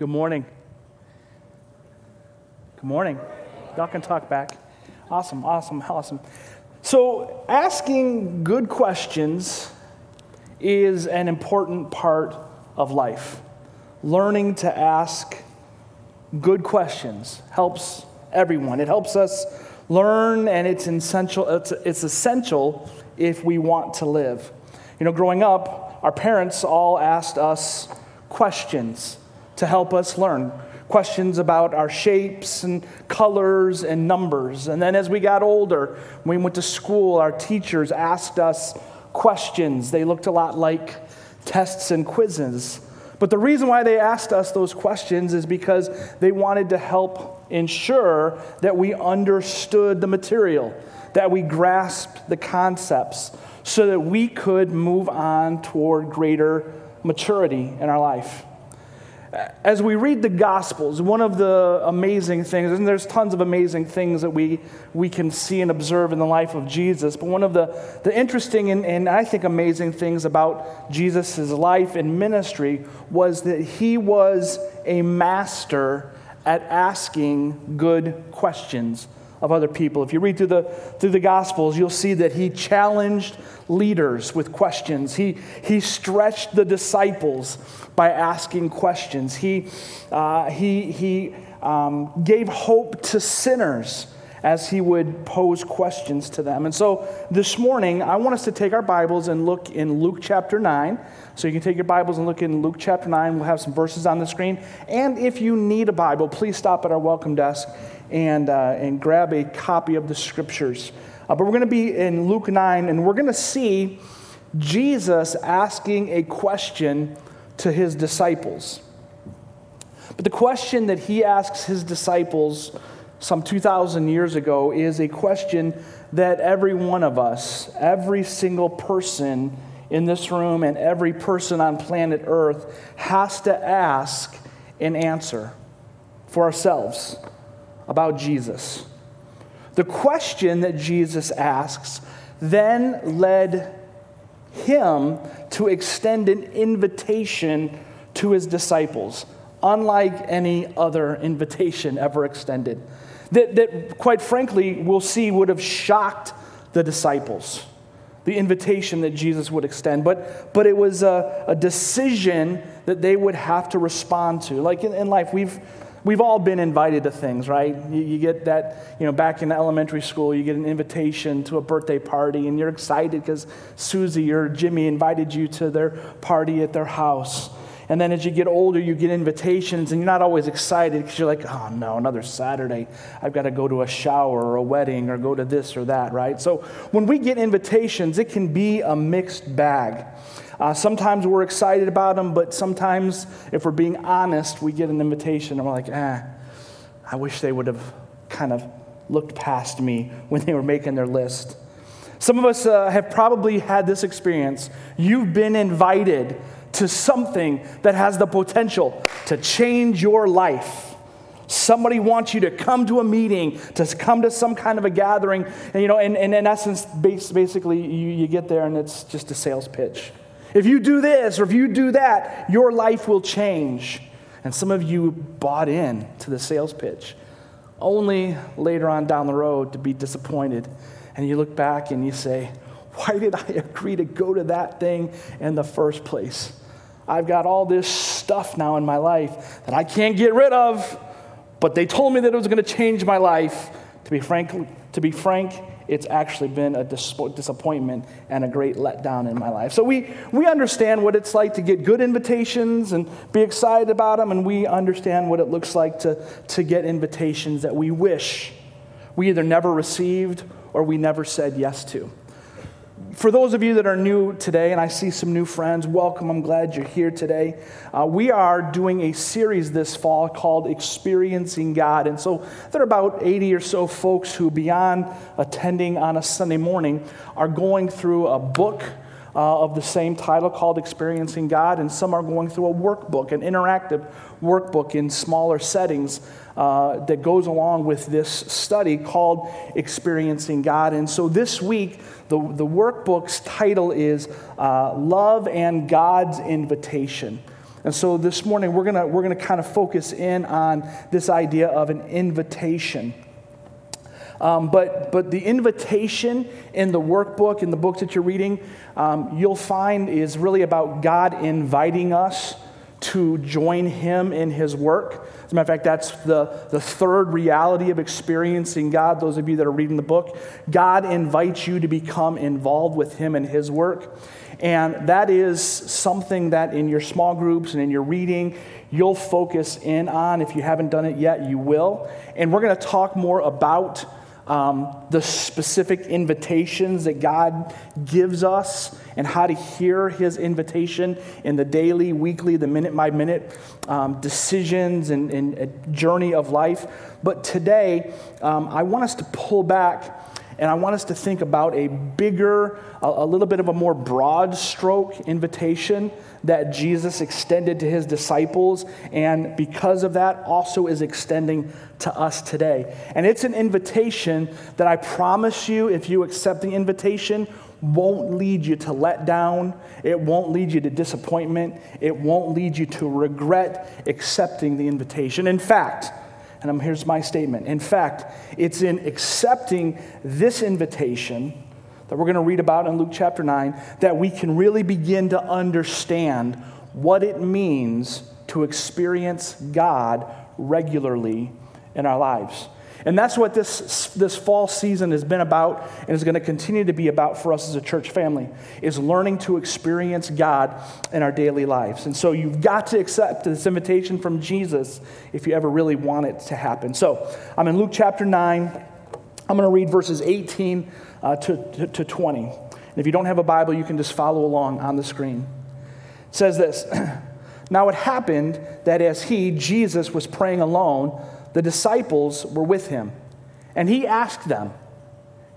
Good morning. Good morning. Y'all can talk back. Awesome, awesome, awesome. So, asking good questions is an important part of life. Learning to ask good questions helps everyone. It helps us learn, and it's essential, it's, it's essential if we want to live. You know, growing up, our parents all asked us questions to help us learn questions about our shapes and colors and numbers. And then as we got older, when we went to school, our teachers asked us questions. They looked a lot like tests and quizzes. But the reason why they asked us those questions is because they wanted to help ensure that we understood the material, that we grasped the concepts, so that we could move on toward greater maturity in our life as we read the Gospels, one of the amazing things, and there's tons of amazing things that we, we can see and observe in the life of Jesus, but one of the, the interesting and, and I think amazing things about Jesus' life and ministry was that he was a master at asking good questions of other people. If you read through the, through the Gospels, you'll see that he challenged leaders with questions. He, he stretched the disciples by asking questions. He, uh, he, he um, gave hope to sinners as he would pose questions to them. And so this morning, I want us to take our Bibles and look in Luke chapter 9. So you can take your Bibles and look in Luke chapter 9. We'll have some verses on the screen. And if you need a Bible, please stop at our welcome desk and, uh, and grab a copy of the scriptures. Uh, but we're going to be in Luke 9, and we're going to see Jesus asking a question to his disciples. But the question that he asks his disciples some 2,000 years ago is a question that every one of us, every single person in this room, and every person on planet Earth has to ask and answer for ourselves about Jesus. The question that Jesus asks then led him to extend an invitation to his disciples, unlike any other invitation ever extended. That, that, quite frankly, we'll see would have shocked the disciples, the invitation that Jesus would extend. But, but it was a, a decision that they would have to respond to. Like in, in life, we've We've all been invited to things, right? You, you, get that, you know, back in elementary school, you get an invitation to a birthday party, and you're excited because Susie or Jimmy invited you to their party at their house. And then as you get older, you get invitations, and you're not always excited because you're like, oh no, another Saturday. I've got to go to a shower or a wedding or go to this or that, right? So when we get invitations, it can be a mixed bag. Uh, sometimes we're excited about them, but sometimes, if we're being honest, we get an invitation and we're like, ah, I wish they would have kind of looked past me when they were making their list. Some of us uh, have probably had this experience. You've been invited to something that has the potential to change your life. Somebody wants you to come to a meeting, to come to some kind of a gathering, and you know, and, and in essence, basically, you, you get there and it's just a sales pitch. If you do this or if you do that, your life will change. And some of you bought in to the sales pitch, only later on down the road to be disappointed. And you look back and you say, Why did I agree to go to that thing in the first place? I've got all this stuff now in my life that I can't get rid of, but they told me that it was going to change my life. To be frank, to be frank, it's actually been a dis- disappointment and a great letdown in my life. So we, we understand what it's like to get good invitations and be excited about them, and we understand what it looks like to, to get invitations that we wish we either never received or we never said yes to for those of you that are new today, and I see some new friends, welcome. I'm glad you're here today. Uh, we are doing a series this fall called Experiencing God. And so there are about 80 or so folks who, beyond attending on a Sunday morning, are going through a book. Uh, of the same title called Experiencing God, and some are going through a workbook, an interactive workbook in smaller settings uh, that goes along with this study called Experiencing God. And so this week, the, the workbook's title is uh, Love and God's Invitation. And so this morning, we're going to we're going to kind of focus in on this idea of an invitation. Um, but, but the invitation in the workbook, in the books that you're reading, um, you'll find is really about God inviting us to join Him in His work. As a matter of fact, that's the, the third reality of experiencing God. Those of you that are reading the book, God invites you to become involved with Him in His work. And that is something that in your small groups and in your reading, you'll focus in on. If you haven't done it yet, you will. And we're going to talk more about um, the specific invitations that God gives us and how to hear His invitation in the daily, weekly, the minute by minute um, decisions and, and, journey of life. But today, um, I want us to pull back and I want us to think about a bigger, a, little bit of a more broad stroke invitation that Jesus extended to his disciples, and because of that, also is extending to us today. And it's an invitation that I promise you, if you accept the invitation, won't lead you to let down. It won't lead you to disappointment. It won't lead you to regret accepting the invitation. In fact, and here's my statement. In fact, it's in accepting this invitation that we're going to read about in Luke chapter 9 that we can really begin to understand what it means to experience God regularly in our lives. And that's what this, this fall season has been about and is going to continue to be about for us as a church family is learning to experience God in our daily lives. And so you've got to accept this invitation from Jesus if you ever really want it to happen. So I'm in Luke chapter 9. I'm going to read verses 18 uh, to, to, to 20. And if you don't have a Bible, you can just follow along on the screen. It says this Now it happened that as he, Jesus, was praying alone, the disciples were with him. And he asked them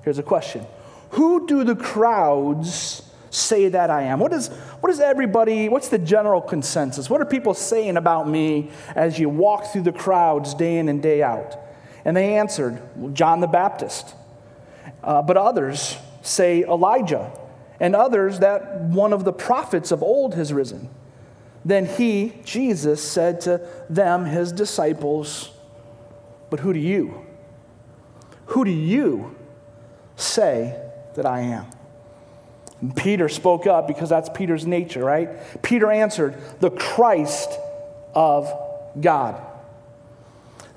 here's a question Who do the crowds say that I am? What is, what is everybody, what's the general consensus? What are people saying about me as you walk through the crowds day in and day out? And they answered, well, John the Baptist. Uh, but others say Elijah, and others that one of the prophets of old has risen. Then he, Jesus, said to them, his disciples, but who do you? Who do you say that I am? And Peter spoke up because that's Peter's nature, right? Peter answered, The Christ of God.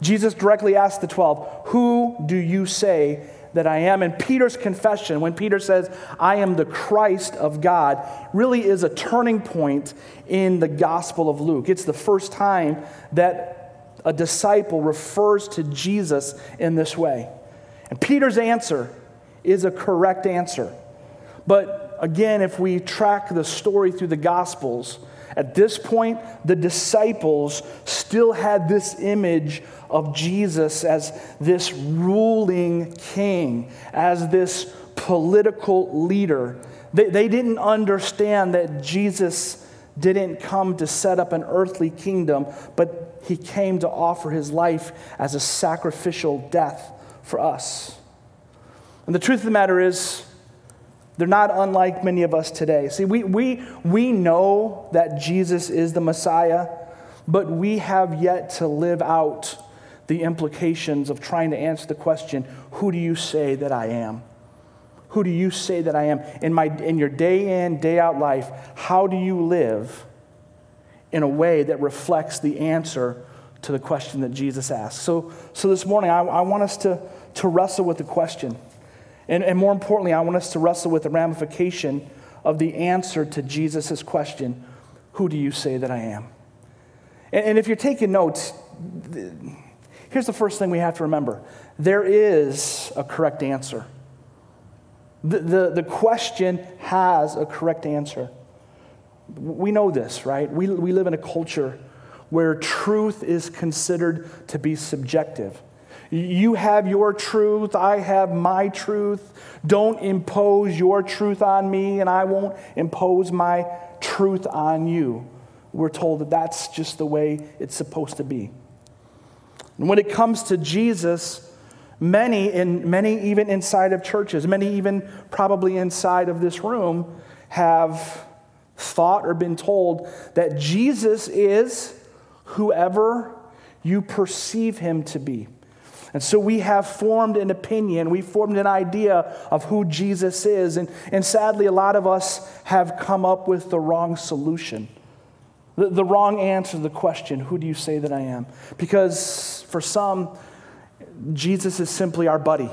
Jesus directly asked the 12, Who do you say that I am? And Peter's confession, when Peter says, I am the Christ of God, really is a turning point in the Gospel of Luke. It's the first time that a disciple refers to Jesus in this way. And Peter's answer is a correct answer. But again, if we track the story through the Gospels, at this point, the disciples still had this image of Jesus as this ruling king, as this political leader. They, they didn't understand that Jesus didn't come to set up an earthly kingdom, but he came to offer his life as a sacrificial death for us. And the truth of the matter is, they're not unlike many of us today. See, we, we, we know that Jesus is the Messiah, but we have yet to live out the implications of trying to answer the question who do you say that I am? Who do you say that I am? In, my, in your day in, day out life, how do you live in a way that reflects the answer to the question that Jesus asked. So, so this morning, I, I want us to, to wrestle with the question. And, and more importantly, I want us to wrestle with the ramification of the answer to Jesus' question Who do you say that I am? And, and if you're taking notes, here's the first thing we have to remember there is a correct answer. The, the, the question has a correct answer. We know this, right? We, we live in a culture where truth is considered to be subjective. You have your truth, I have my truth. Don't impose your truth on me, and I won't impose my truth on you. We're told that that's just the way it's supposed to be. And when it comes to Jesus, many, in, many even inside of churches, many even probably inside of this room, have thought or been told that Jesus is whoever you perceive him to be. And so we have formed an opinion, we formed an idea of who Jesus is. And, and sadly, a lot of us have come up with the wrong solution, the, the wrong answer to the question, Who do you say that I am? Because for some, Jesus is simply our buddy,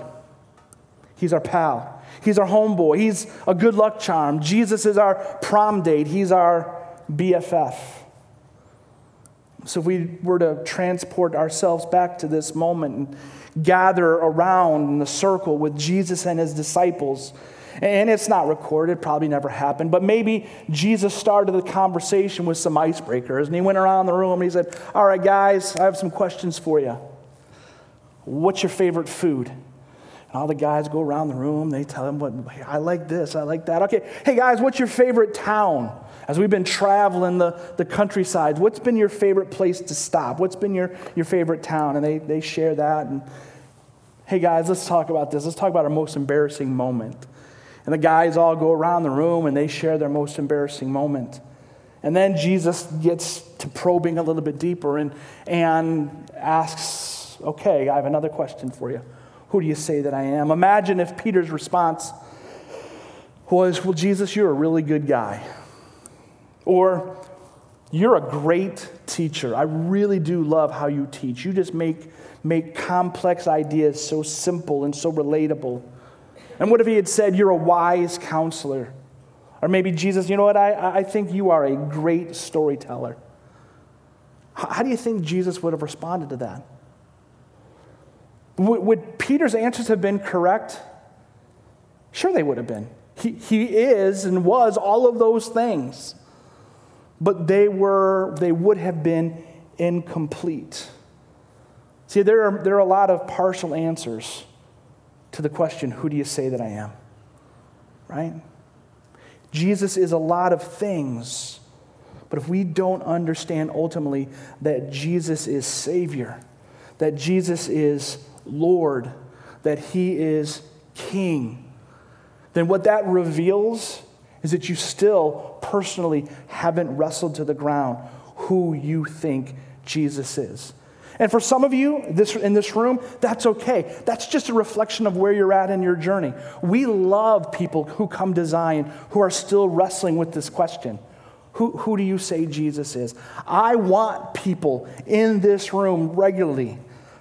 He's our pal, He's our homeboy, He's a good luck charm. Jesus is our prom date, He's our BFF. So, if we were to transport ourselves back to this moment and gather around in the circle with Jesus and his disciples, and it's not recorded, probably never happened, but maybe Jesus started the conversation with some icebreakers and he went around the room and he said, All right, guys, I have some questions for you. What's your favorite food? And all the guys go around the room, they tell him what I like this, I like that. Okay, hey guys, what's your favorite town? As we've been traveling the, the countryside, what's been your favorite place to stop? What's been your, your favorite town? And they, they share that. And hey, guys, let's talk about this. Let's talk about our most embarrassing moment. And the guys all go around the room and they share their most embarrassing moment. And then Jesus gets to probing a little bit deeper and, and asks, okay, I have another question for you. Who do you say that I am? Imagine if Peter's response was, well, Jesus, you're a really good guy. Or, you're a great teacher. I really do love how you teach. You just make, make complex ideas so simple and so relatable. And what if he had said, You're a wise counselor? Or maybe, Jesus, you know what? I, I think you are a great storyteller. How, how do you think Jesus would have responded to that? Would, Peter's answers have been correct? Sure, they would have been. He, he is and was all of those things but they were they would have been incomplete. See, there are, there are a lot of partial answers to the question, who do you say that I am? Right? Jesus is a lot of things, but if we don't understand ultimately that Jesus is Savior, that Jesus is Lord, that He is King, then what that reveals is that you still personally haven't wrestled to the ground who you think Jesus is. And for some of you this, in this room, that's okay. That's just a reflection of where you're at in your journey. We love people who come to Zion who are still wrestling with this question Who, who do you say Jesus is? I want people in this room regularly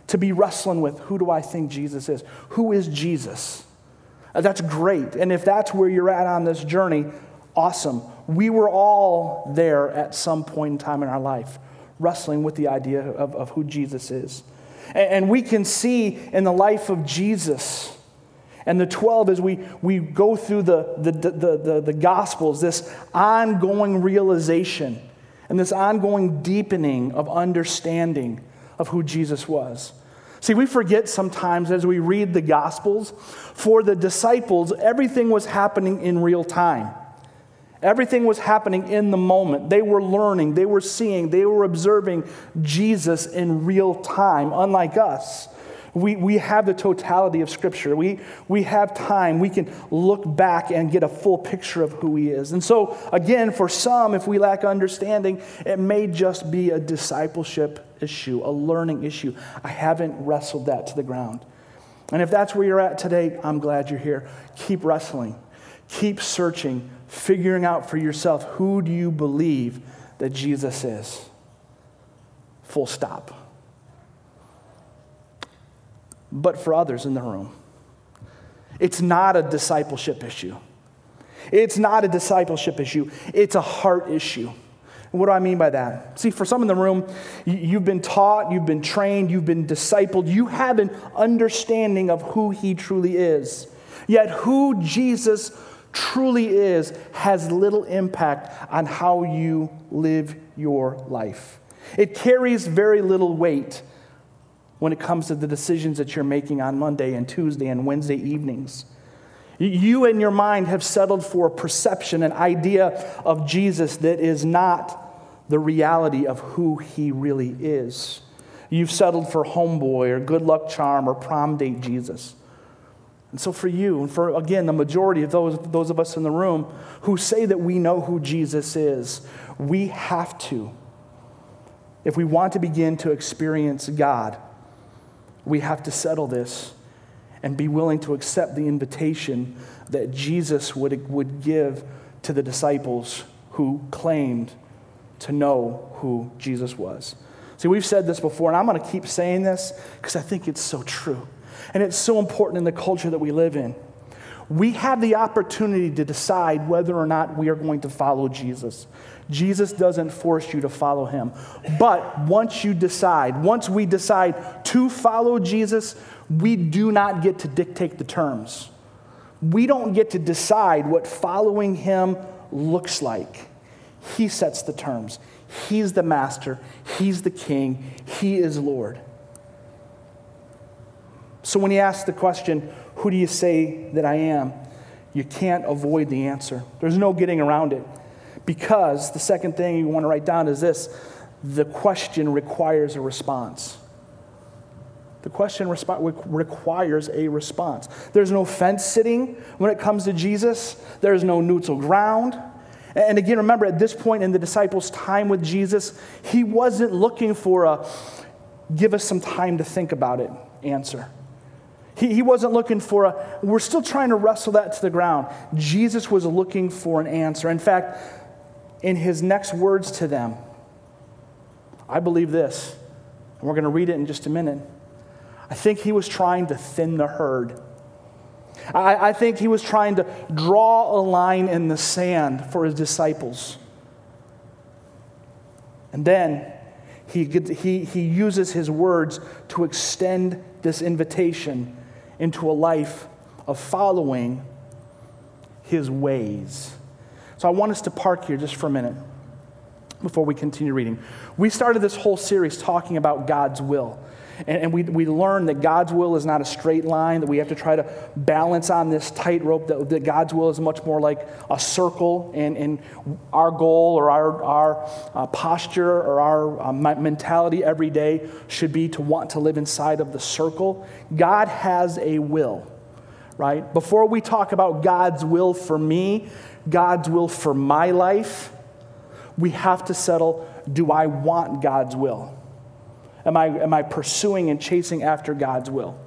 to be wrestling with who do I think Jesus is? Who is Jesus? Uh, that's great. And if that's where you're at on this journey, awesome. We were all there at some point in time in our life, wrestling with the idea of, of who Jesus is. And, and we can see in the life of Jesus and the 12 as we, we go through the, the, the, the, the Gospels, this ongoing realization and this ongoing deepening of understanding of who Jesus was. See, we forget sometimes as we read the Gospels, for the disciples, everything was happening in real time. Everything was happening in the moment. They were learning, they were seeing, they were observing Jesus in real time, unlike us. We, we have the totality of Scripture. We, we have time. We can look back and get a full picture of who He is. And so, again, for some, if we lack understanding, it may just be a discipleship issue, a learning issue. I haven't wrestled that to the ground. And if that's where you're at today, I'm glad you're here. Keep wrestling, keep searching, figuring out for yourself who do you believe that Jesus is. Full stop but for others in the room. It's not a discipleship issue. It's not a discipleship issue, it's a heart issue. What do I mean by that? See, for some in the room, you've been taught, you've been trained, you've been discipled, you have an understanding of who He truly is. Yet, who Jesus truly is has little impact on how you live your life. It carries very little weight when it comes to the decisions that you're making on Monday and Tuesday and Wednesday evenings. You and your mind have settled for a perception, an idea of Jesus that is not the reality of who he really is. You've settled for homeboy or good luck charm or prom date Jesus. And so, for you, and for again, the majority of those, those of us in the room who say that we know who Jesus is, we have to. If we want to begin to experience God, we have to settle this and be willing to accept the invitation that Jesus would, would give to the disciples who claimed to know who Jesus was. See, we've said this before, and I'm going to keep saying this because I think it's so true. And it's so important in the culture that we live in. We have the opportunity to decide whether or not we are going to follow Jesus. Jesus doesn't force you to follow him. But once you decide, once we decide to follow Jesus, we do not get to dictate the terms. We don't get to decide what following him looks like. He sets the terms. He's the master, he's the king, he is Lord. So when he asks the question, Who do you say that I am? you can't avoid the answer. There's no getting around it. Because the second thing you want to write down is this the question requires a response. The question resp- requires a response. There's no fence sitting when it comes to Jesus, there's no neutral ground. And again, remember at this point in the disciples' time with Jesus, he wasn't looking for a give us some time to think about it answer. He, he wasn't looking for a, we're still trying to wrestle that to the ground. Jesus was looking for an answer. In fact, in his next words to them, I believe this, and we're going to read it in just a minute. I think he was trying to thin the herd. I, I think he was trying to draw a line in the sand for his disciples. And then he, he, he uses his words to extend this invitation into a life of following his ways. So I want us to park here just for a minute before we continue reading. We started this whole series talking about God's will. And, and we, we learned that God's will is not a straight line, that we have to try to balance on this tightrope, that, that God's will is much more like a circle, and, and our goal or our, our uh, posture or our uh, mentality every day should be to want to live inside of the circle. God has a will, right? Before we talk about God's will for me, God's will for my life, we have to settle do I want God's will? Am I, am I pursuing and chasing after God's will?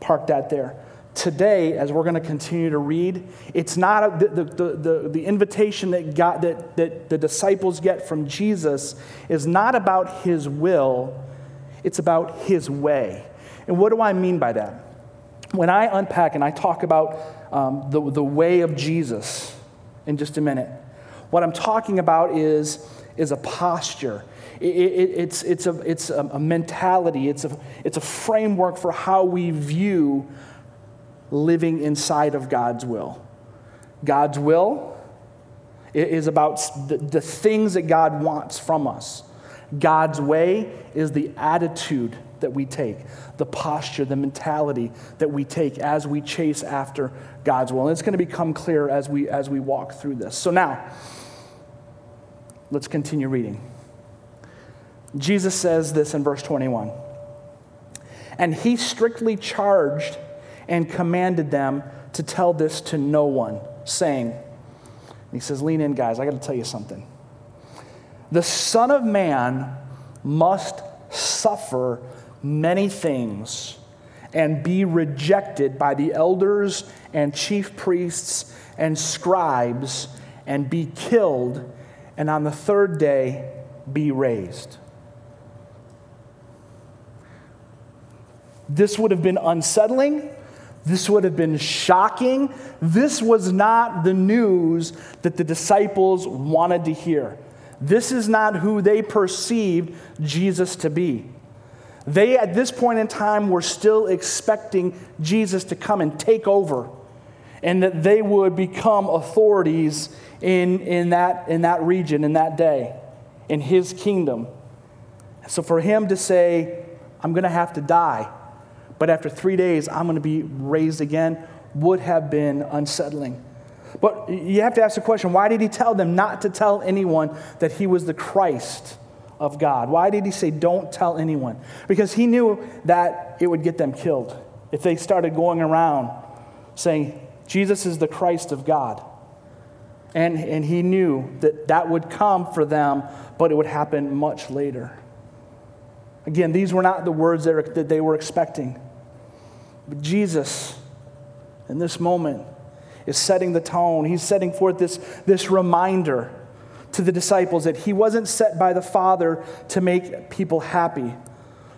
Park that there. Today, as we're going to continue to read, it's not a, the, the, the, the invitation that, God, that, that the disciples get from Jesus is not about his will, it's about his way. And what do I mean by that? When I unpack and I talk about um, the, the way of Jesus in just a minute, what I'm talking about is, is a posture it, it, it's, it's, a, it's a mentality, it's a, it's a framework for how we view living inside of God's will. God's will is about the, the things that God wants from us. God's way is the attitude that we take, the posture, the mentality that we take as we chase after God's will. And it's going to become clear as we, as we walk through this. So now, let's continue reading. Jesus says this in verse 21. And he strictly charged and commanded them to tell this to no one, saying, he says, Lean in, guys, I got to tell you something. The Son of Man must suffer many things and be rejected by the elders and chief priests and scribes and be killed, and on the third day be raised. This would have been unsettling. This would have been shocking. This was not the news that the disciples wanted to hear. This is not who they perceived Jesus to be. They, at this point in time, were still expecting Jesus to come and take over and that they would become authorities in, in, that, in that region, in that day, in his kingdom. So for him to say, I'm going to have to die, but after three days, I'm going to be raised again, would have been unsettling. But you have to ask the question why did he tell them not to tell anyone that he was the Christ of God? Why did he say, don't tell anyone? Because he knew that it would get them killed if they started going around saying, Jesus is the Christ of God. And, and he knew that that would come for them, but it would happen much later. Again, these were not the words that they were expecting. But Jesus, in this moment, is setting the tone. He's setting forth this, this reminder to the disciples that he wasn't set by the Father to make people happy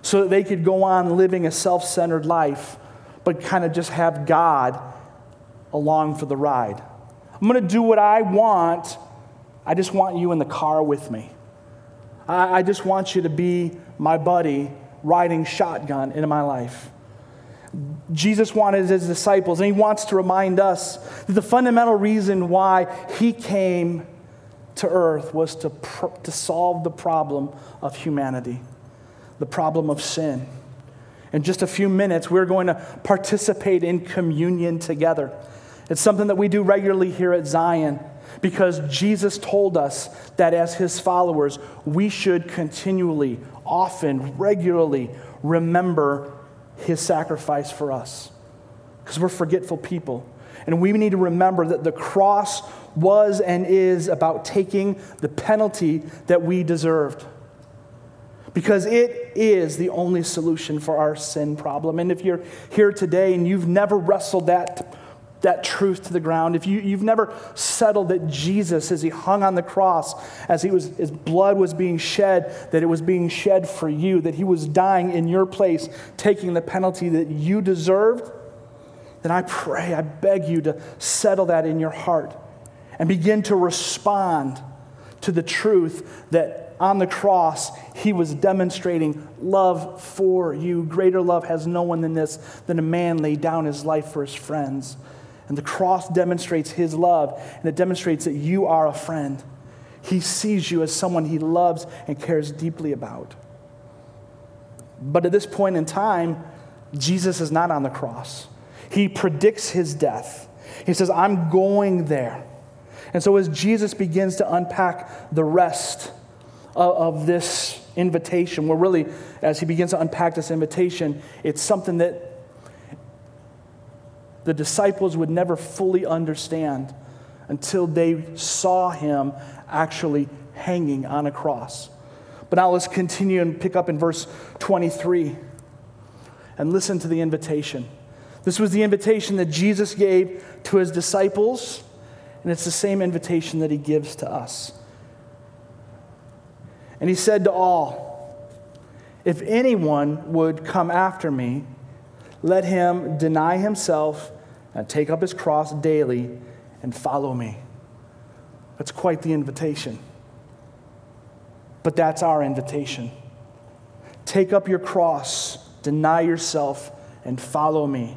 so that they could go on living a self centered life, but kind of just have God along for the ride. I'm going to do what I want. I just want you in the car with me. I, I just want you to be my buddy riding shotgun into my life. Jesus wanted his disciples, and he wants to remind us that the fundamental reason why he came to earth was to, pr- to solve the problem of humanity, the problem of sin. In just a few minutes, we're going to participate in communion together. It's something that we do regularly here at Zion because Jesus told us that as his followers, we should continually, often, regularly remember his sacrifice for us because we're forgetful people. And we need to remember that the cross was and is about taking the penalty that we deserved. Because it is the only solution for our sin problem. And if you're here today and you've never wrestled that, that truth to the ground, if you, you've never settled that Jesus, as he hung on the cross, as he was, his blood was being shed, that it was being shed for you, that he was dying in your place, taking the penalty that you deserved, then I pray, I beg you to settle that in your heart and begin to respond to the truth that on the cross, he was demonstrating love for you. Greater love has no one than this, than a man lay down his life for his friends. And the cross demonstrates his love, and it demonstrates that you are a friend. He sees you as someone he loves and cares deeply about. But at this point in time, Jesus is not on the cross. He predicts his death. He says, I'm going there. And so, as Jesus begins to unpack the rest of, of this invitation, where really, as he begins to unpack this invitation, it's something that the disciples would never fully understand until they saw him actually hanging on a cross. But now let's continue and pick up in verse 23 and listen to the invitation. This was the invitation that Jesus gave to his disciples and it's the same invitation that he gives to us. And he said to all, If anyone would come after me, let him deny himself and take up his cross daily and follow me. That's quite the invitation. But that's our invitation. Take up your cross, deny yourself, and follow me.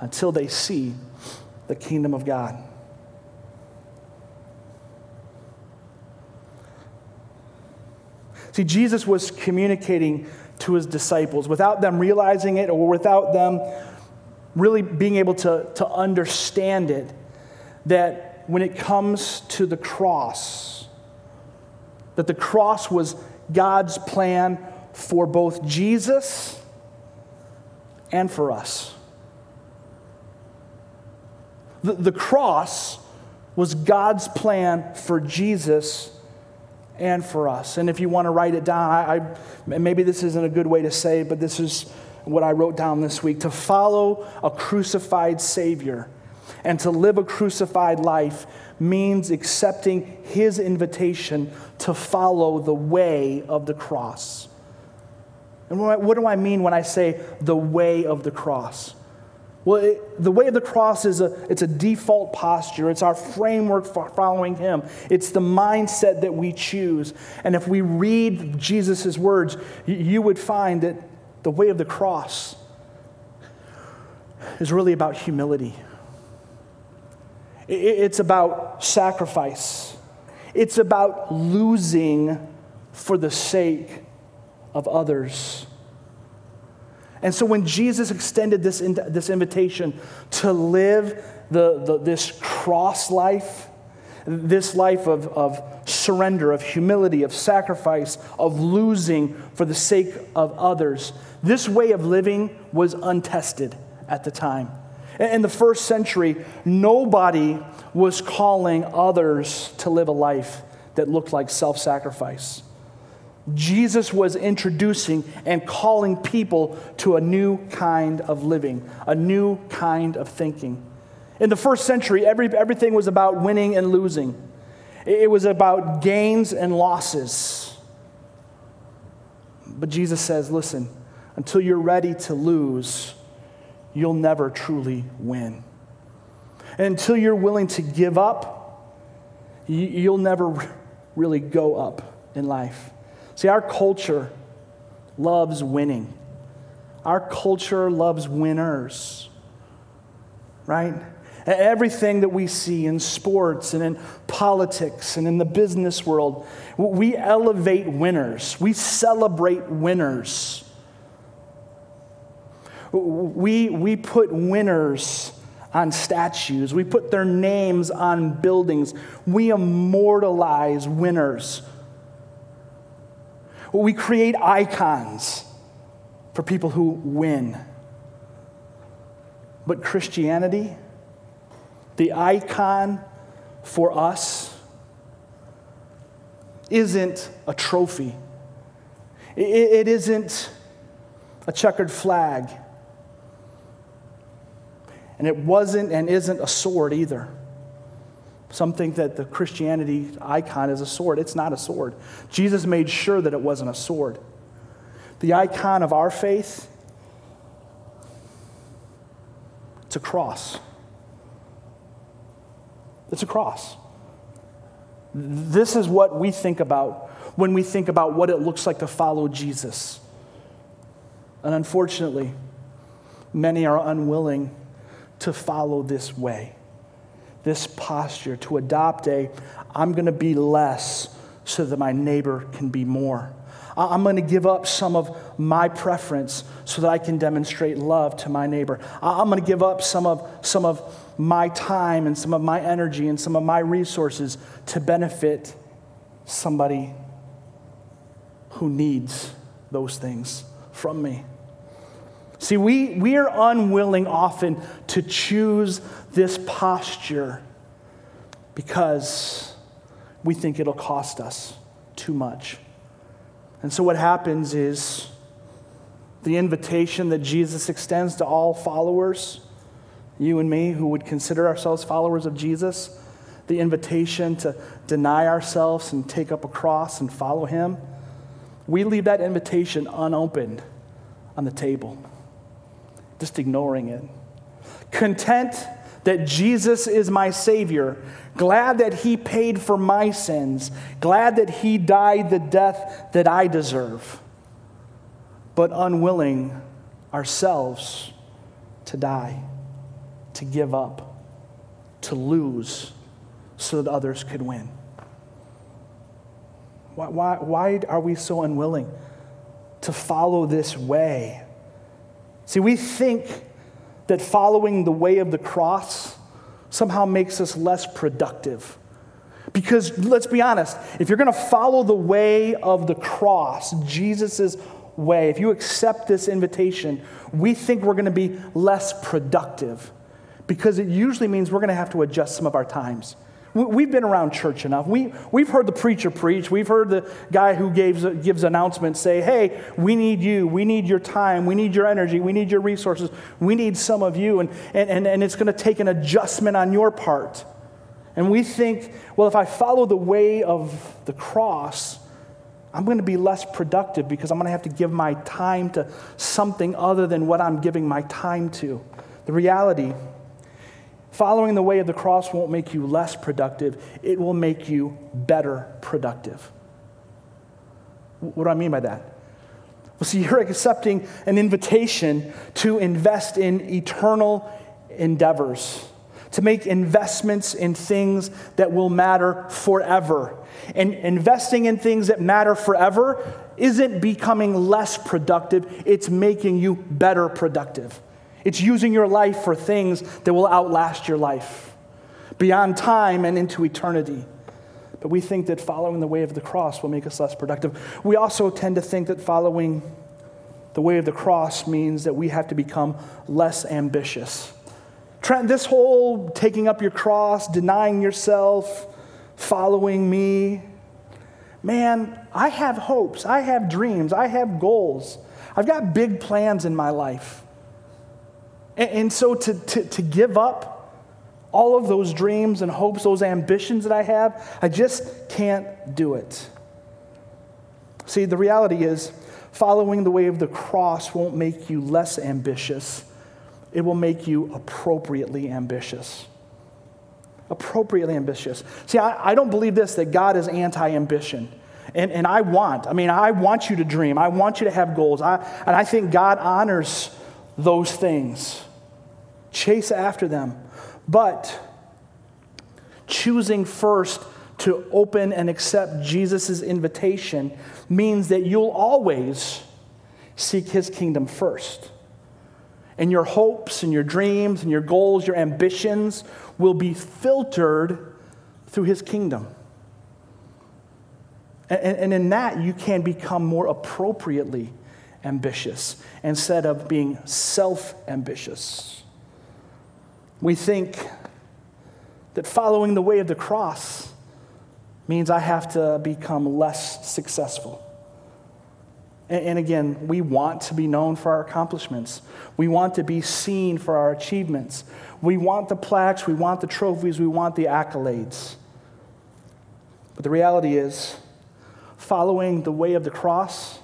until they see the kingdom of God. See, Jesus was communicating to his disciples without them realizing it or without them really being able to, to understand it that when it comes to the cross, that the cross was God's plan for both Jesus and for us. The, the cross was God's plan for Jesus and for us. And if you want to write it down, I, I, maybe this isn't a good way to say it, but this is what I wrote down this week. To follow a crucified Savior and to live a crucified life means accepting His invitation to follow the way of the cross. And what do I mean when I say the way of the cross? Well, it, the way of the cross is a, it's a default posture. It's our framework for following him. It's the mindset that we choose. And if we read Jesus' words, you, you would find that the way of the cross is really about humility. It's about sacrifice. It's about losing for the sake of others. And so when Jesus extended this, this invitation to live the, the, this cross life, this life of, of surrender, of humility, of sacrifice, of losing for the sake of others, this way of living was untested at the time. In the first century, nobody was calling others to live a life that looked like self sacrifice. Jesus was introducing and calling people to a new kind of living, a new kind of thinking. In the first century, every, everything was about winning and losing, it was about gains and losses. But Jesus says, listen, until you're ready to lose, you'll never truly win. And until you're willing to give up, you'll never really go up in life. See, our culture loves winning. Our culture loves winners, right? Everything that we see in sports and in politics and in the business world, we elevate winners. We celebrate winners. We, we put winners on statues, we put their names on buildings, we immortalize winners. We create icons for people who win. But Christianity, the icon for us, isn't a trophy. It isn't a checkered flag. And it wasn't and isn't a sword either. Some think that the Christianity icon is a sword. It's not a sword. Jesus made sure that it wasn't a sword. The icon of our faith, it's a cross. It's a cross. This is what we think about when we think about what it looks like to follow Jesus. And unfortunately, many are unwilling to follow this way this posture, to adopt a I'm going to be less so that my neighbor can be more. I'm going to give up some of my preference so that I can demonstrate love to my neighbor. I'm going to give up some of, some of my time and some of my energy and some of my resources to benefit somebody who needs those things from me. See, we, we are unwilling often to choose this posture because we think it'll cost us too much. And so, what happens is the invitation that Jesus extends to all followers, you and me who would consider ourselves followers of Jesus, the invitation to deny ourselves and take up a cross and follow Him, we leave that invitation unopened on the table just ignoring it. Content that Jesus is my Savior, glad that He paid for my sins, glad that He died the death that I deserve, but unwilling ourselves to die, to give up, to lose so that others could win. Why, why, why are we so unwilling to follow this way? See, we think that following the way of the cross somehow makes us less productive. Because let's be honest, if you're going to follow the way of the cross, Jesus' way, if you accept this invitation, we think we're going to be less productive because it usually means we're going to have to adjust some of our times. We've been around church enough. We, we've heard the preacher preach. We've heard the guy who gives, gives announcements say, hey, we need you. We need your time. We need your energy. We need your resources. We need some of you. And, and, and it's going to take an adjustment on your part. And we think, well, if I follow the way of the cross, I'm going to be less productive because I'm going to have to give my time to something other than what I'm giving my time to. The reality Following the way of the cross won't make you less productive, it will make you better productive. What do I mean by that? Well, see, you're accepting an invitation to invest in eternal endeavors, to make investments in things that will matter forever. And investing in things that matter forever isn't becoming less productive, it's making you better productive. It's using your life for things that will outlast your life beyond time and into eternity. But we think that following the way of the cross will make us less productive. We also tend to think that following the way of the cross means that we have to become less ambitious. Trent, this whole taking up your cross, denying yourself, following me, man, I have hopes, I have dreams, I have goals. I've got big plans in my life. And, and so to, to, to give up all of those dreams and hopes, those ambitions that I have, I just can't do it. See, the reality is, following the way of the cross won't make you less ambitious, it will make you appropriately ambitious. Appropriately ambitious. See, I, I don't believe this that God is anti ambition. And, and I want, I mean, I want you to dream. I want you to have goals. I, and I think God honors those things. Chase after them. But choosing first to open and accept Jesus' invitation means that you'll always seek his kingdom first. And your hopes and your dreams and your goals, your ambitions will be filtered through his kingdom. And, and in that, you can become more appropriately ambitious instead of being self ambitious. We think that following the way of the cross means I have to become less successful. And, again, we want to be known for our accomplishments. We want to be seen for our achievements. We want the plaques, we want the trophies, we want the accolades. But the reality is, following the way of the cross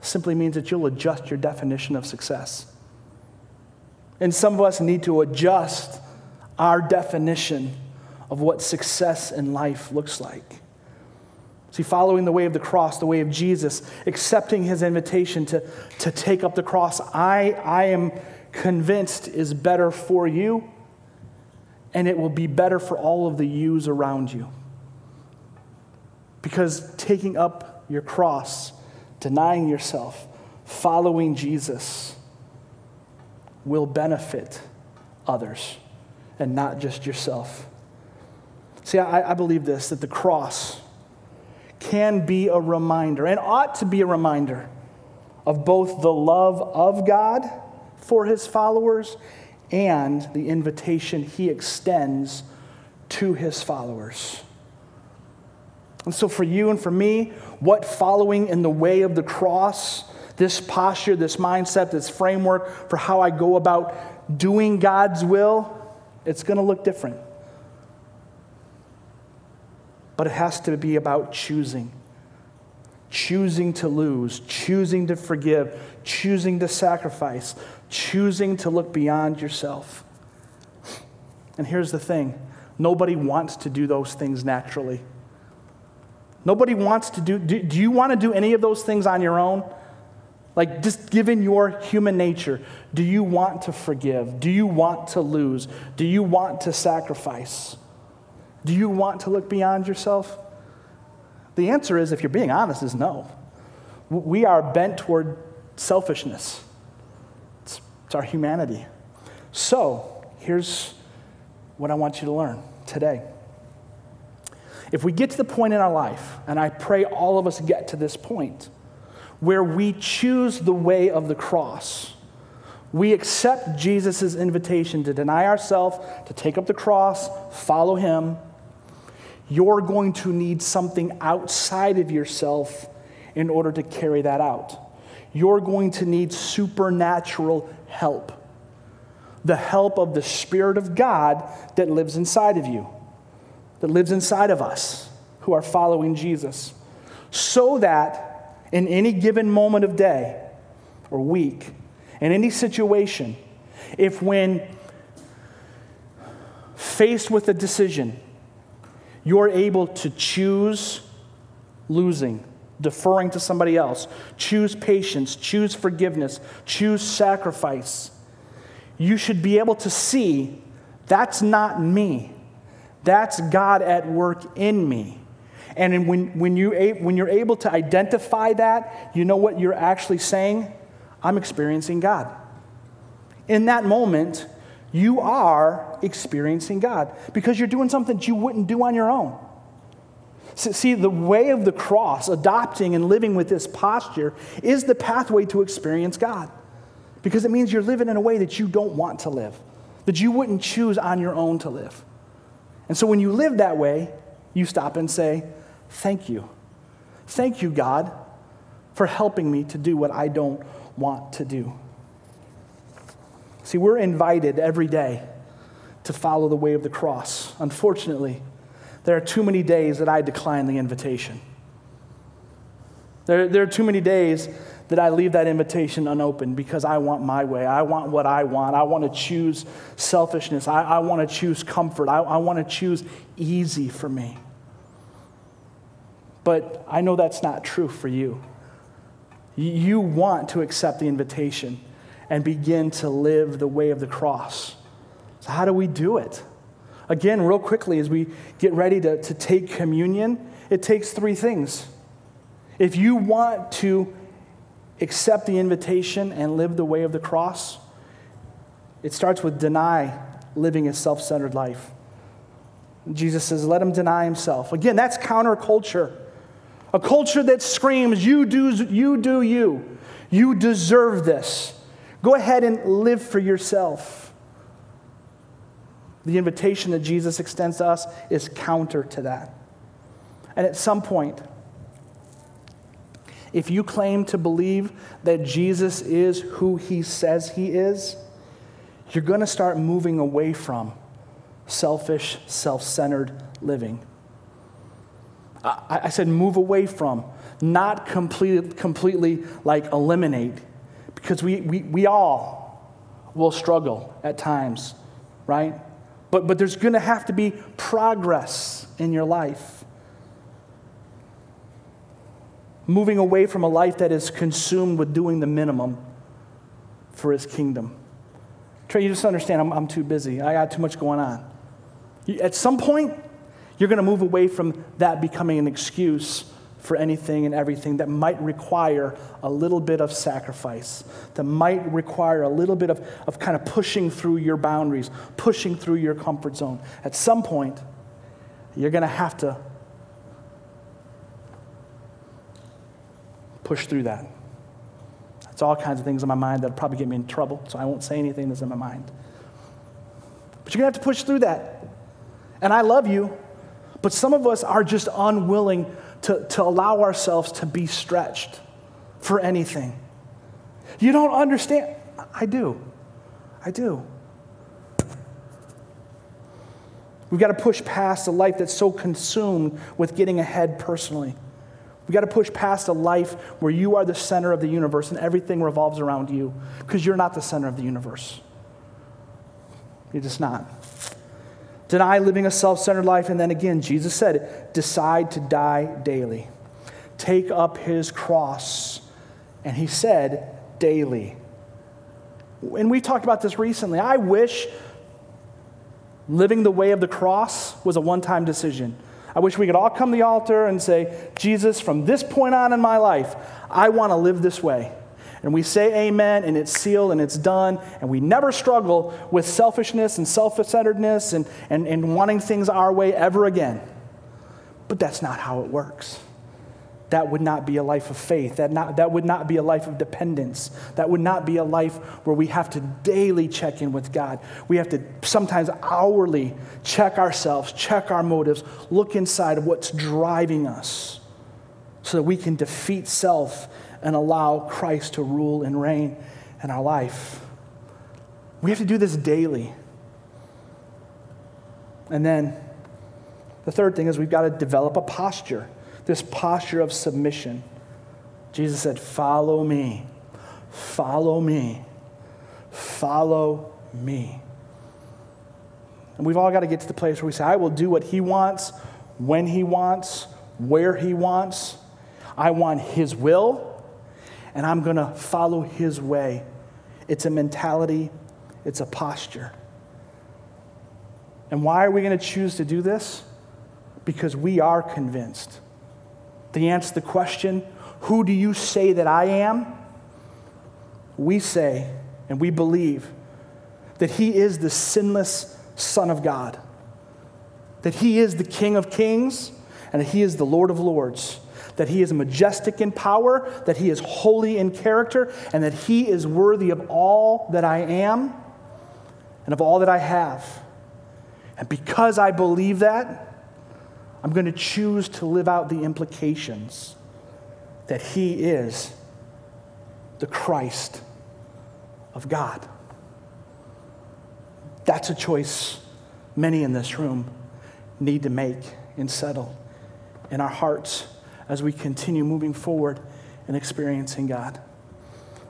simply means that you'll adjust your definition of success. And some of us need to adjust our definition of what success in life looks like. See, following the way of the cross, the way of Jesus, accepting his invitation to, to take up the cross, I, I am convinced is better for you, and it will be better for all of the yous around you. Because taking up your cross, denying yourself, following Jesus will benefit others and not just yourself. See, I, I, believe this that the cross can be a reminder and ought to be a reminder of both the love of God for his followers and the invitation he extends to his followers. And so, for you and for me, what following in the way of the cross, this posture, this mindset, this framework for how I go about doing God's will, it's going to look different. But it has to be about choosing. Choosing to lose, choosing to forgive, choosing to sacrifice, choosing to look beyond yourself. And here's the thing nobody wants to do those things naturally. Nobody wants to do, do, do you want to do any of those things on your own? Like, just given your human nature, do you want to forgive? Do you want to lose? Do you want to sacrifice? Do you want to look beyond yourself? The answer is, if you're being honest, is no. We are bent toward selfishness, it's, it's our humanity. So, here's what I want you to learn today. If we get to the point in our life, and I pray all of us get to this point, where we choose the way of the cross, we accept Jesus' invitation to deny ourselves, to take up the cross, follow him, you're going to need something outside of yourself in order to carry that out. You're going to need supernatural help. The help of the Spirit of God that lives inside of you that lives inside of us who are following Jesus, so that in any given moment of day or week, in any situation, if when faced with a decision, you're able to choose losing, deferring to somebody else, choose patience, choose forgiveness, choose sacrifice, you should be able to see That's not me. That's God at work in me. And when, when, you, when you're able to identify that, you know what you're actually saying? I'm experiencing God. In that moment, you are experiencing God because you're doing something that you wouldn't do on your own. See, the way of the cross, adopting and living with this posture, is the pathway to experience God. Because it means you're living in a way that you don't want to live, that you wouldn't choose on your own to live. And so when you live that way, you stop and say, Thank you. Thank you, God, for helping me to do what I don't want to do. See, we're invited every day to follow the way of the cross. Unfortunately, there are too many days that I decline the invitation. There, there are too many days that I leave that invitation unopened because I want my way. I want what I want. I want to choose selfishness. I, I want to choose comfort. I, I want to choose easy for me. But I know that's not true for you. You want to accept the invitation and begin to live the way of the cross. So, how do we do it? Again, real quickly, as we get ready to, to take communion, it takes three things. If you want to accept the invitation and live the way of the cross, it starts with deny living a self centered life. Jesus says, let him deny himself. Again, that's counterculture. A culture that screams, you do, you do you. You deserve this. Go ahead and live for yourself. The invitation that Jesus extends to us is counter to that. And at some point, if you claim to believe that Jesus is who he says he is, you're going to start moving away from selfish, self centered living. I, I, said move away from, not complete, completely like eliminate, because we, we, we all will struggle at times, right? But, but there's going to have to be progress in your life moving away from a life that is consumed with doing the minimum for his kingdom. Trey, you just understand, I'm, I'm too busy. I got too much going on. At some point, you're going to move away from that becoming an excuse for anything and everything that might require a little bit of sacrifice, that might require a little bit of, of kind of pushing through your boundaries, pushing through your comfort zone. At some point, you're going to have to push through that. That's all kinds of things in my mind that'll probably get me in trouble, so I won't say anything that's in my mind. But you're going to have to push through that. And I love you, but some of us are just unwilling to, to allow ourselves to be stretched for anything. You don't understand. I do. I do. We've got to push past a life that's so consumed with getting ahead personally. We've got to push past a life where you are the center of the universe and everything revolves around you because you're not the center of the universe. You're just not. Deny living a self centered life. And then again, Jesus said, decide to die daily. Take up his cross. And he said, daily. And we talked about this recently. I wish living the way of the cross was a one time decision. I wish we could all come to the altar and say, Jesus, from this point on in my life, I want to live this way. And we say amen, and it's sealed and it's done, and we never struggle with selfishness and self centeredness and, and, and wanting things our way ever again. But that's not how it works that would not be a life of faith. That, not, that would not be a life of dependence. That would not be a life where we have to daily check in with God. We have to sometimes hourly check ourselves, check our motives, look inside of what's driving us so that we can defeat self and allow Christ to rule and reign in our life. We have to do this daily. And then the third thing is we've got to develop a posture this posture of submission. Jesus said, Follow me, follow me, follow me. And we've all got to get to the place where we say, I will do what he wants, when he wants, where he wants. I want his will, and I'm going to follow his way. It's a mentality, it's a posture. And why are we going to choose to do this? Because we are convinced. The answer to the question, Who do you say that I am? We say and we believe that He is the sinless Son of God, that He is the King of kings, and that He is the Lord of lords that he is majestic in power, that he is holy in character, and that he is worthy of all that I am and of all that I have. And because I believe that, I'm going to choose to live out the implications that he is the Christ of God. That's a choice many in this room need to make and settle in our hearts as we continue moving forward and experiencing God.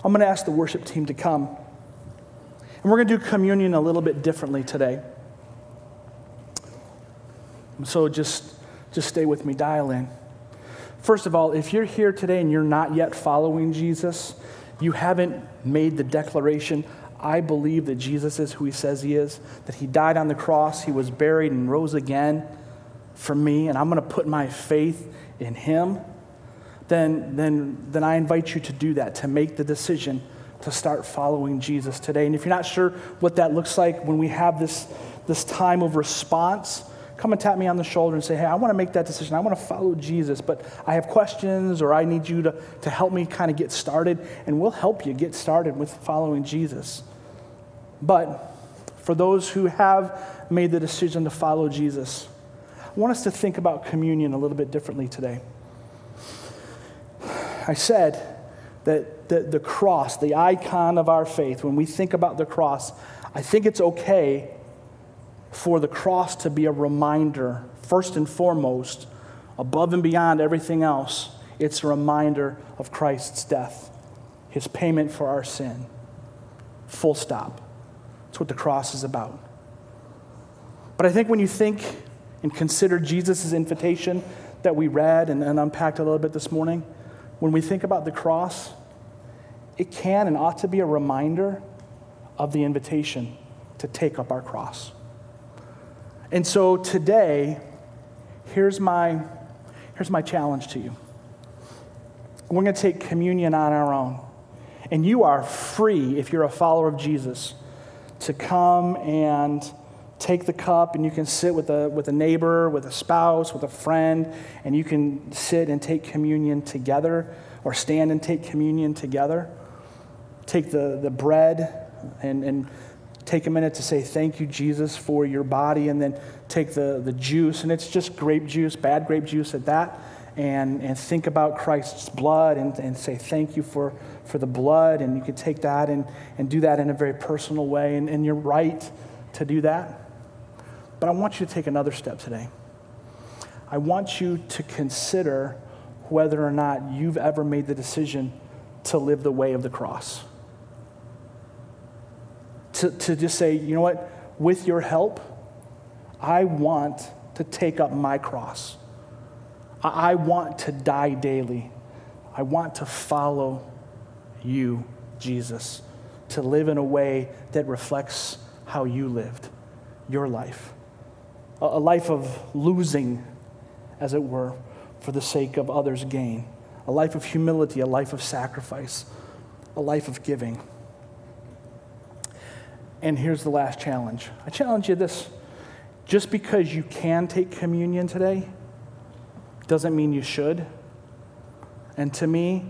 I'm going to ask the worship team to come. And we're going to do communion a little bit differently today. So just, just stay with me, dial in. First of all, if you're here today and you're not yet following Jesus, you haven't made the declaration, I believe that Jesus is who he says he is, that he died on the cross, he was buried and rose again for me, and I'm going to put my faith in him, then, then, then I invite you to do that, to make the decision to start following Jesus today. And if you're not sure what that looks like when we have this, this time of response, come and tap me on the shoulder and say, Hey, I want to make that decision. I want to follow Jesus, but I have questions or I need you to, to help me kind of get started. And we'll help you get started with following Jesus. But for those who have made the decision to follow Jesus, I want us to think about communion a little bit differently today. I said that the, the cross, the icon of our faith, when we think about the cross, I think it's okay for the cross to be a reminder, first and foremost, above and beyond everything else, it's a reminder of Christ's death, his payment for our sin. Full stop. That's what the cross is about. But I think when you think and consider Jesus' invitation that we read and, and unpacked a little bit this morning, when we think about the cross, it can and ought to be a reminder of the invitation to take up our cross. And so today, here's my, here's my challenge to you. We're going to take communion on our own. And you are free, if you're a follower of Jesus, to come and take the cup and you can sit with a, with a neighbor, with a spouse, with a friend, and you can sit and take communion together or stand and take communion together. Take the, the bread and, and take a minute to say thank you, Jesus, for your body, and then take the, the juice, and it's just grape juice, bad grape juice at that, and, and think about Christ's blood and, and say thank you for, for the blood, and you can take that and, and do that in a very personal way, and, and you're right to do that. But I want you to take another step today. I want you to consider whether or not you've ever made the decision to live the way of the cross to, to just say, you know what, with your help, I want to take up my cross. I, I want to die daily. I want to follow you, Jesus, to live in a way that reflects how you lived your life. A, life of losing, as it were, for the sake of others' gain. A life of humility, a life of sacrifice, a life of giving. And here's the last challenge I challenge you this just because you can take communion today doesn't mean you should. And to me,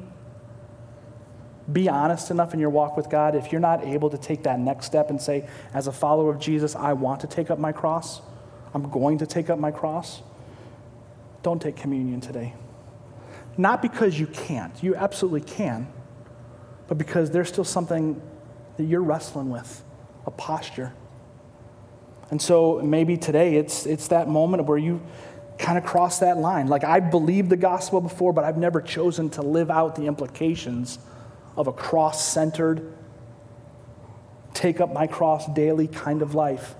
be honest enough in your walk with God. If you're not able to take that next step and say, as a follower of Jesus, I want to take up my cross, I'm going to take up my cross, don't take communion today. Not because you can't, you absolutely can, but because there's still something that you're wrestling with a posture. And so maybe today it's, it's that moment where you kind of cross that line. Like, I believed the gospel before, but I've never chosen to live out the implications of a cross centered, take up my cross daily kind of life.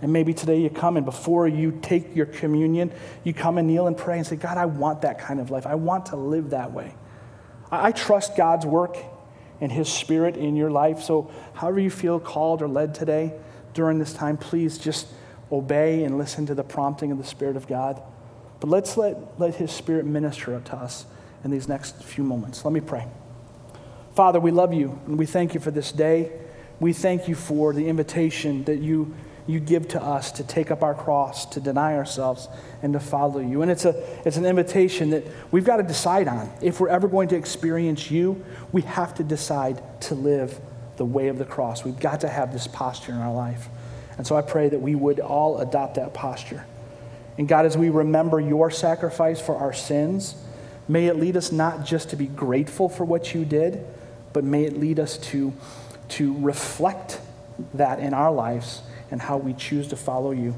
And maybe today you come and before you take your communion, you come and kneel and pray and say, God, I want that kind of life. I want to live that way. I, I trust God's work and His Spirit in your life. So, however you feel called or led today during this time, please just obey and listen to the prompting of the Spirit of God. But let's let, let His Spirit minister to us in these next few moments. Let me pray. Father, we love you and we thank you for this day. We thank you for the invitation that you, you give to us to take up our cross, to deny ourselves, and to follow you. And it's, a, it's an invitation that we've got to decide on. If we're ever going to experience you, we have to decide to live the way of the cross. We've got to have this posture in our life. And so I pray that we would all adopt that posture. And God, as we remember your sacrifice for our sins, may it lead us not just to be grateful for what you did, but may it lead us to, to reflect that in our lives and how we choose to follow you.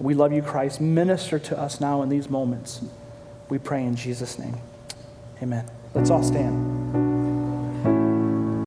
We love you, Christ. Minister to us now in these moments. We pray in Jesus' name. Amen. Let's all stand.